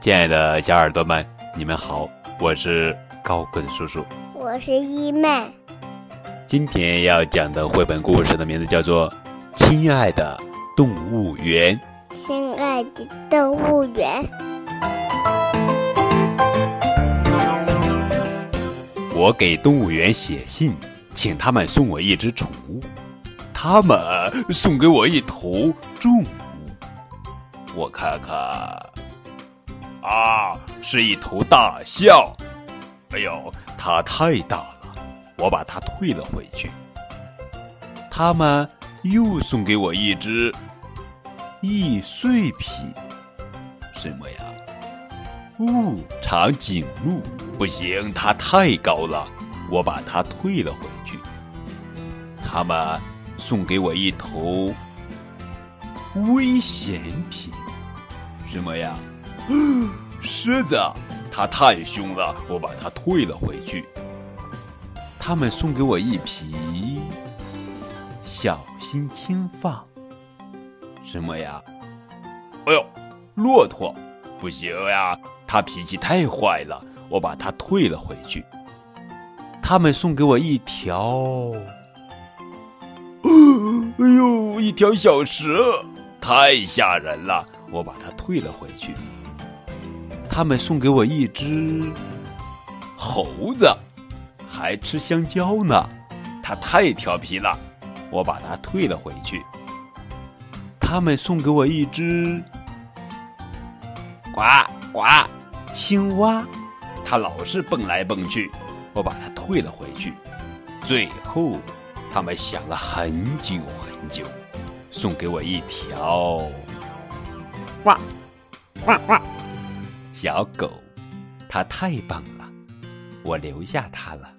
亲爱的小耳朵们，你们好，我是高棍叔叔，我是一妹。今天要讲的绘本故事的名字叫做《亲爱的动物园》。亲爱的动物园，我给动物园写信，请他们送我一只宠物，他们送给我一头重物。我看看，啊，是一头大象。哎呦，它太大了，我把它退了回去。他们又送给我一只易碎品，什么呀？哦，长颈鹿不行，它太高了，我把它退了回去。他们送给我一头危险品，什么呀？狮子，它太凶了，我把它退了回去。他们送给我一匹小心轻放，什么呀？哎呦，骆驼，不行呀，它脾气太坏了，我把它退了回去。他们送给我一条，哎呦，一条小蛇，太吓人了，我把它退了回去。他们送给我一只猴子，还吃香蕉呢，它太调皮了，我把它退了回去。他们送给我一只呱呱青蛙，它老是蹦来蹦去，我把它退了回去。最后，他们想了很久很久，送给我一条哇哇哇小狗，它太棒了，我留下它了。